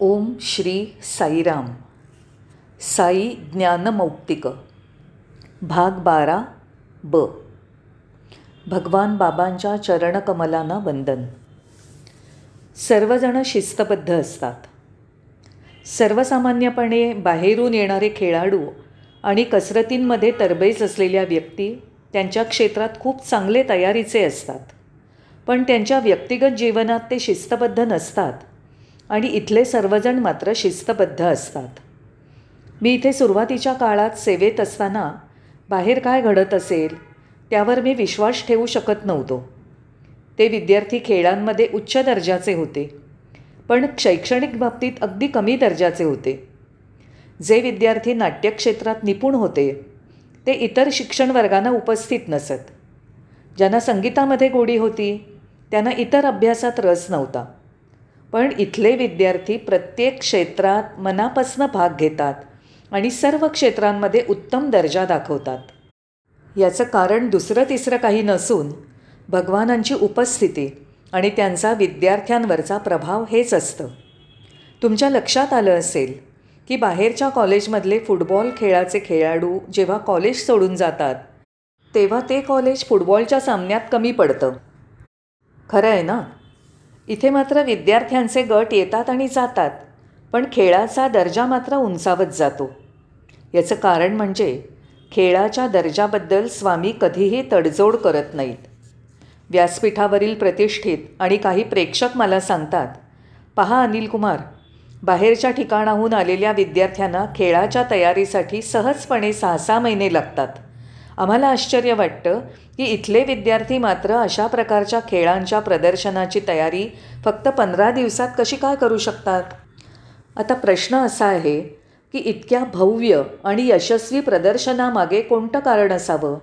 ओम श्री साईराम. साई ज्ञानमौक्तिक. भाग बारा ब. भगवान बाबांच्या चरणकमलांना वंदन. सर्वजण शिस्तबद्ध असतात. सर्वसामान्यपणे बाहेरून येणारे खेळाडू आणि कसरतींमध्ये तरबेज असलेल्या व्यक्ती त्यांच्या क्षेत्रात खूप चांगले तयारीचे असतात. पण त्यांच्या व्यक्तिगत जीवनात ते शिस्तबद्ध नसतात. आणि इथले सर्वजण मात्र शिस्तबद्ध असतात. मी इथे सुरुवातीच्या काळात सेवेत असताना बाहेर काय घडत असेल त्यावर मी विश्वास ठेवू शकत नव्हतो. ते विद्यार्थी खेळांमध्ये उच्च दर्जाचे होते पण शैक्षणिक बाबतीत अगदी कमी दर्जाचे होते. जे विद्यार्थी नाट्यक्षेत्रात निपुण होते ते इतर शिक्षण वर्गांना उपस्थित नसत. ज्यांना संगीतामध्ये गोडी होती त्यांना इतर अभ्यासात रस नव्हता. पण इथले विद्यार्थी प्रत्येक क्षेत्रात मनापासनं भाग घेतात आणि सर्व क्षेत्रांमध्ये उत्तम दर्जा दाखवतात. याचं कारण दुसरं तिसरं काही नसून भगवानांची उपस्थिती आणि त्यांचा विद्यार्थ्यांवरचा प्रभाव हेच असतं. तुमच्या लक्षात आलं असेल की बाहेरच्या कॉलेजमधले फुटबॉल खेळाचे खेळाडू जेव्हा कॉलेज सोडून जातात तेव्हा ते कॉलेज फुटबॉलच्या सामन्यात कमी पडतं. खरं आहे ना? इथे मात्र विद्यार्थ्यांचे गट येतात आणि जातात पण खेळाचा दर्जा मात्र उंचावत जातो. याचं कारण म्हणजे खेळाच्या दर्जाबद्दल स्वामी कधीही तडजोड करत नाहीत. व्यासपीठावरील प्रतिष्ठित आणि काही प्रेक्षक मला सांगतात पहा अनिल कुमार बाहेरच्या ठिकाणाहून आलेल्या विद्यार्थ्यांना खेळाच्या तयारीसाठी सहजपणे सहा सहा महिने लागतात. आम्हाला आश्चर्य वाटतं की इथले विद्यार्थी मात्र अशा प्रकारच्या खेळांच्या प्रदर्शनाची तयारी फक्त पंधरा दिवसात कशी काय करू शकतात? आता प्रश्न असा आहे की इतक्या भव्य आणि यशस्वी प्रदर्शनामागे कोणतं कारण असावं?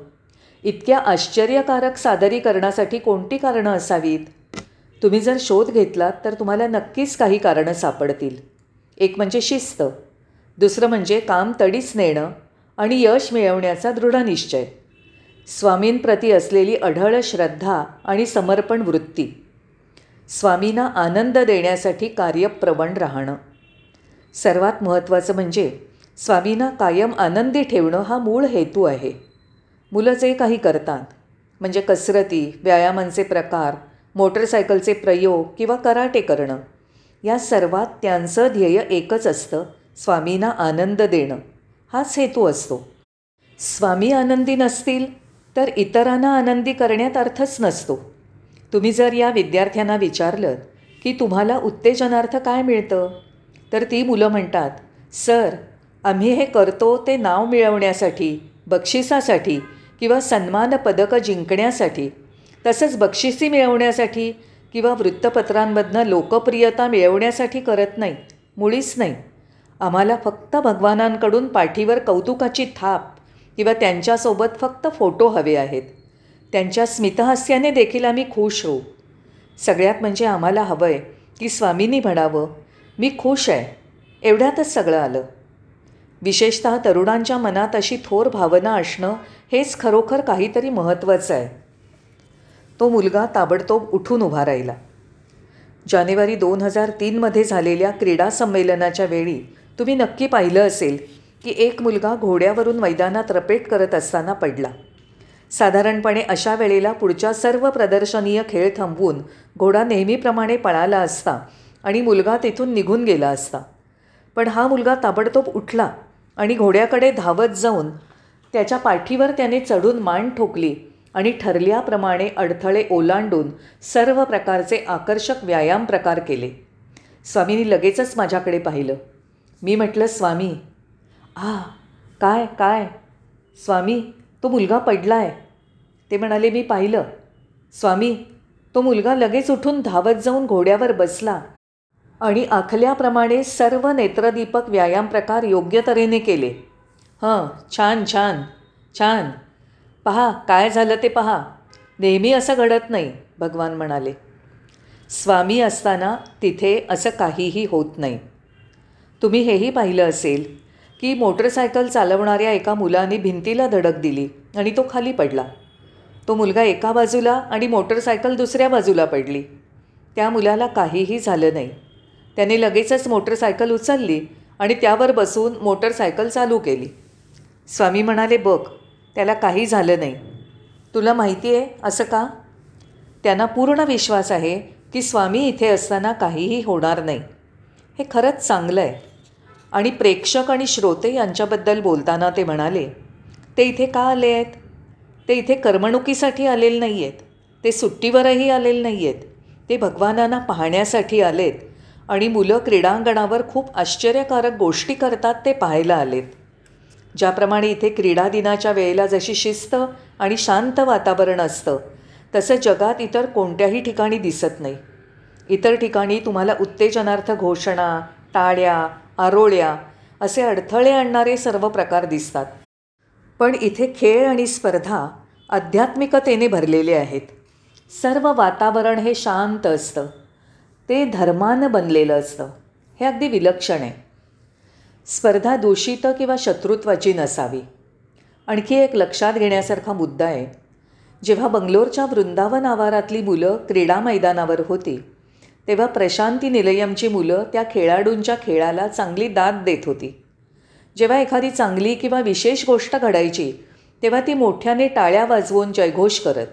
इतक्या आश्चर्यकारक सादरीकरणासाठी कोणती कारणं असावीत? तुम्ही जर शोध घेतलात तर तुम्हाला नक्कीच काही कारणं सापडतील. एक म्हणजे शिस्त दुसरं म्हणजे काम तडीच नेणं आणि यश मिळवण्याचा दृढनिश्चय स्वामींप्रती असलेली अढळ श्रद्धा आणि समर्पण वृत्ती. स्वामींना आनंद देण्यासाठी कार्यप्रवण राहणं. सर्वात महत्त्वाचं म्हणजे स्वामींना कायम आनंदी ठेवणं हा मूळ हेतू आहे. मुलं जे काही करतात म्हणजे कसरती व्यायामांचे प्रकार मोटरसायकलचे प्रयोग किंवा कराटे करणं या सर्वात त्यांचं ध्येय एकच असतं स्वामींना आनंद देणं. हाच हेतू असतो. स्वामी आनंदी नसतील तर इतरांना आनंदी करण्यात अर्थच नसतो. तुम्ही जर या विद्यार्थ्यांना विचारलं की तुम्हाला उत्तेजनार्थ काय मिळतं तर ती मुलं म्हणतात सर आम्ही हे करतो ते नाव मिळवण्यासाठी बक्षिसासाठी किंवा सन्मान पदकं जिंकण्यासाठी. तसंच बक्षिसी मिळवण्यासाठी किंवा वृत्तपत्रांमधनं लोकप्रियता मिळवण्यासाठी करत नाही मुळीच नाही. आम्हाला फक्त भगवानांकडून पाठीवर कौतुकाची थाप किंवा त्यांच्यासोबत फक्त फोटो हवे आहेत. त्यांच्या स्मितहास्याने देखील आम्ही खुश होऊ. सगळ्यात म्हणजे आम्हाला हवं आहे की स्वामींनी म्हणावं मी खुश आहे. एवढ्यातच सगळं आलं. विशेषत तरुणांच्या मनात अशी थोर भावना असणं हेच खरोखर काहीतरी महत्त्वाचं आहे. तो मुलगा ताबडतोब उठून उभा राहिला. जानेवारी दोन हजार तीनमध्ये झालेल्या क्रीडा संमेलनाच्या वेळी तुम्ही नक्की पाहिलं असेल की एक मुलगा घोड्यावरून मैदानात रपेट करत असताना पडला. साधारणपणे अशा वेळेला पुढच्या सर्व प्रदर्शनीय खेळ थांबवून घोडा नेहमीप्रमाणे पळाला असता आणि मुलगा तिथून निघून गेला असता. पण हा मुलगा ताबडतोब उठला आणि घोड्याकडे धावत जाऊन त्याच्या पाठीवर त्याने चढून मान ठोकली आणि ठरल्याप्रमाणे अडथळे ओलांडून सर्व प्रकारचे आकर्षक व्यायाम प्रकार केले. स्वामींनी लगेचच माझ्याकडे पाहिलं. मी म्हटलं स्वामी. आ काय काय? स्वामी तो मुलगा पडला आहे ते म्हणाले मी पाहिलं. स्वामी तो मुलगा लगेच उठून धावत जाऊन घोड्यावर बसला आणि आखल्याप्रमाणे सर्व नेत्रदीपक व्यायाम प्रकार योग्य तऱ्हेने केले. हं छान छान छान. पहा काय झालं ते पहा. नेहमी असं घडत नाही भगवान म्हणाले. स्वामी असताना तिथे असं काहीही होत नाही. तुम्ही हेही पाहिलं असेल की मोटरसायकल चालवणाऱ्या एका मुलाने भिंतीला धडक दिली आणि तो खाली पडला. तो मुलगा एका बाजूला आणि मोटरसायकल दुसऱ्या बाजूला पडली. त्या मुलाला काहीही झालं नाही. त्याने लगेचच मोटरसायकल उचलली आणि त्यावर बसून मोटरसायकल चालू केली. स्वामी म्हणाले बघ त्याला काही झालं नाही. तुला माहिती आहे असं का? त्यांना पूर्ण विश्वास आहे की स्वामी इथे असताना काहीही होणार नाही. हे खरंच चांगलं आहे. आणि प्रेक्षक आणि श्रोते यांच्याबद्दल बोलताना ते म्हणाले ते इथे का आले आहेत? ते इथे करमणुकीसाठी आलेले नाही आहेत ते सुट्टीवरही आलेले नाही आहेत ते भगवानांना पाहण्यासाठी आलेत. आणि मुलं क्रीडांगणावर खूप आश्चर्यकारक गोष्टी करतात ते पाहायला आलेत. ज्याप्रमाणे इथे क्रीडा दिनाच्या वेळेला जशी शिस्त आणि शांत वातावरण असतं तसं जगात इतर कोणत्याही ठिकाणी दिसत नाही. इतर ठिकाणी तुम्हाला उत्तेजनार्थ घोषणा टाळ्या आरोळ्या असे अडथळे आणणारे सर्व प्रकार दिसतात. पण इथे खेळ आणि स्पर्धा आध्यात्मिकतेने भरलेले आहेत. सर्व वातावरण हे शांत असतं. ते धर्मानं बनलेलं असतं. हे अगदी विलक्षण आहे. स्पर्धा दूषित किंवा शत्रुत्वाची नसावी. आणखी एक लक्षात घेण्यासारखा मुद्दा आहे. जेव्हा बंगलोरच्या वृंदावन आवारातली मुलं क्रीडा मैदानावर होती तेव्हा प्रशांती निलयमची मुलं त्या खेळाडूंच्या खेळाला चांगली दाद देत होती. जेव्हा एखादी चांगली किंवा विशेष गोष्ट घडायची तेव्हा ती मोठ्याने टाळ्या वाजवून जयघोष करत.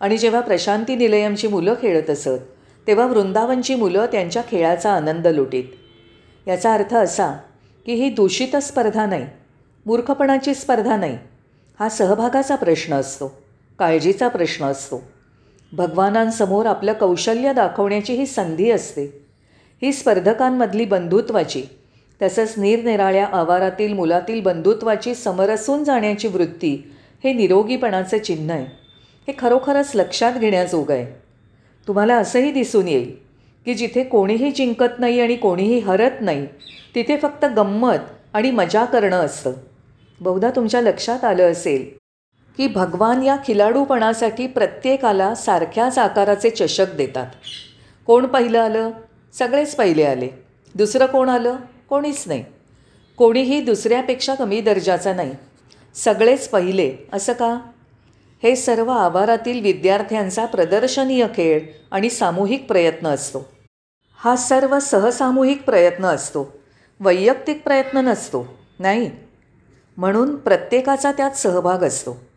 आणि जेव्हा प्रशांती निलयमची मुलं खेळत असत तेव्हा वृंदावनची मुलं त्यांच्या खेळाचा आनंद लुटीत. याचा अर्थ असा की ही दूषित स्पर्धा नाही मूर्खपणाची स्पर्धा नाही हा सहभागाचा प्रश्न असतो काळजीचा प्रश्न असतो. भगवानांसमोर आपलं कौशल्य दाखवण्याची ही संधी असते. ही स्पर्धकांमधली बंधुत्वाची तसंच निरनिराळ्या आवारातील मुलातील बंधुत्वाची समरसून जाण्याची वृत्ती हे निरोगीपणाचं चिन्ह आहे. हे खरोखरच लक्षात घेण्याजोगं आहे. तुम्हाला असंही दिसून येईल की जिथे कोणीही जिंकत नाही आणि कोणीही हरत नाही तिथे फक्त गंमत आणि मजा करणं असतं. बहुधा तुमच्या लक्षात आलं असेल. की भगवान या खिलाडूपणासाठी प्रत्येकाला सारख्याच आकाराचे चषक देतात. कोण पहिलं आलं? सगळेच पहिले आले. दुसरं कोण आलं? कोणीच नाही. कोणीही दुसऱ्यापेक्षा कमी दर्जाचा नाही. सगळेच पहिले असं का? हे सर्व आवारातील विद्यार्थ्यांचा प्रदर्शनीय खेळ आणि सामूहिक प्रयत्न असतो. हा सर्व सहसामूहिक प्रयत्न असतो. वैयक्तिक प्रयत्न नसतो नाही? म्हणून प्रत्येकाचा त्यात सहभाग असतो.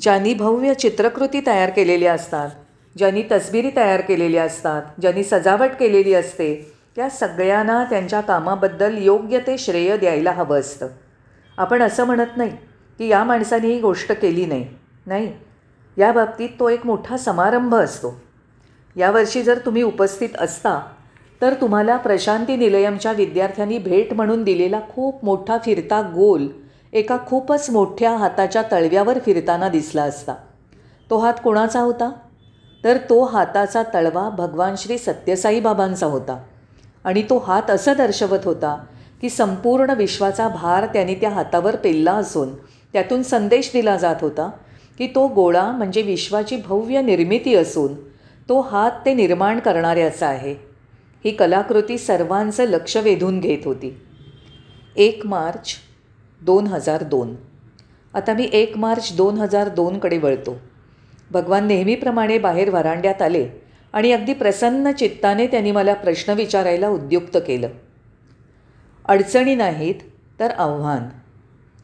ज्यांनी भव्य चित्रकृती तयार केलेल्या असतात ज्यांनी तसबिरी तयार केलेल्या असतात ज्यांनी सजावट केलेली असते त्या सगळ्यांना त्यांच्या कामाबद्दल योग्य ते श्रेय द्यायला हवं असतं. आपण असं म्हणत नाही की या माणसाने ही गोष्ट केली नाही नाही. या बाबतीत तो एक मोठा समारंभ असतो. यावर्षी जर तुम्ही उपस्थित असता तर तुम्हाला प्रशांती निलयमच्या विद्यार्थ्यांनी भेट म्हणून दिलेला खूप मोठा फिरता गोल एका खूपच मोठ्या हाताच्या तळव्यावर फिरताना दिसला असता. तो हात कोणाचा होता? तर तो हाताचा तळवा भगवान श्री सत्यसाई बाबांचा होता. आणि तो हात असं दर्शवत होता की संपूर्ण विश्वाचा भार त्यांनी त्या हातावर पेलला असून त्यातून संदेश दिला जात होता की तो गोळा म्हणजे विश्वाची भव्य निर्मिती असून तो हात ते निर्माण करणाऱ्याचा आहे. ही कलाकृती सर्वांचं लक्ष वेधून घेत होती. एक मार्च दोन हजार दोन. आता मी एक मार्च दोन हजार दोनकडे वळतो. भगवान नेहमीप्रमाणे बाहेर वरांड्यात आले आणि अगदी प्रसन्न चित्ताने त्यांनी मला प्रश्न विचारायला उद्युक्त केलं. अडचणी नाहीत तर आव्हान.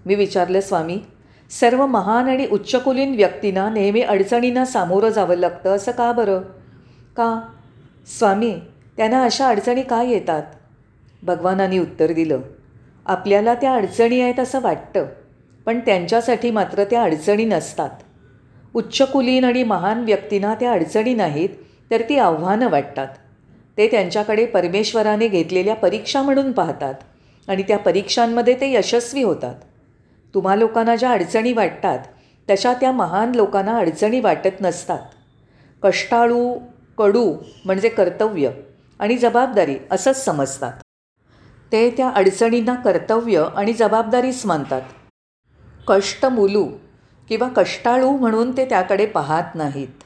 मी विचारलं स्वामी सर्व महान आणि उच्चकुलीन व्यक्तींना नेहमी अडचणींना सामोरं जावं लागतं असं का बरं? का? स्वामी त्यांना अशा अडचणी का येतात? भगवानांनी उत्तर दिलं आपल्याला त्या अडचणी आहेत असं वाटतं पण त्यांच्यासाठी मात्र त्या अडचणी नसतात. उच्चकुलीन आणि महान व्यक्तींना त्या अडचणी नाहीत तर ती आव्हानं वाटतात. ते त्यांच्याकडे परमेश्वराने घेतलेल्या परीक्षा म्हणून पाहतात आणि त्या परीक्षांमध्ये ते यशस्वी होतात. तुम्हा लोकांना ज्या अडचणी वाटतात तशा त्या महान लोकांना अडचणी वाटत नसतात. कष्टाळू कडू म्हणजे कर्तव्य आणि जबाबदारी असंच समजतात. ते त्या अडचणींना कर्तव्य आणि जबाबदारीच मानतात. कष्ट मुलू किंवा कष्टाळू म्हणून ते त्याकडे पाहत नाहीत.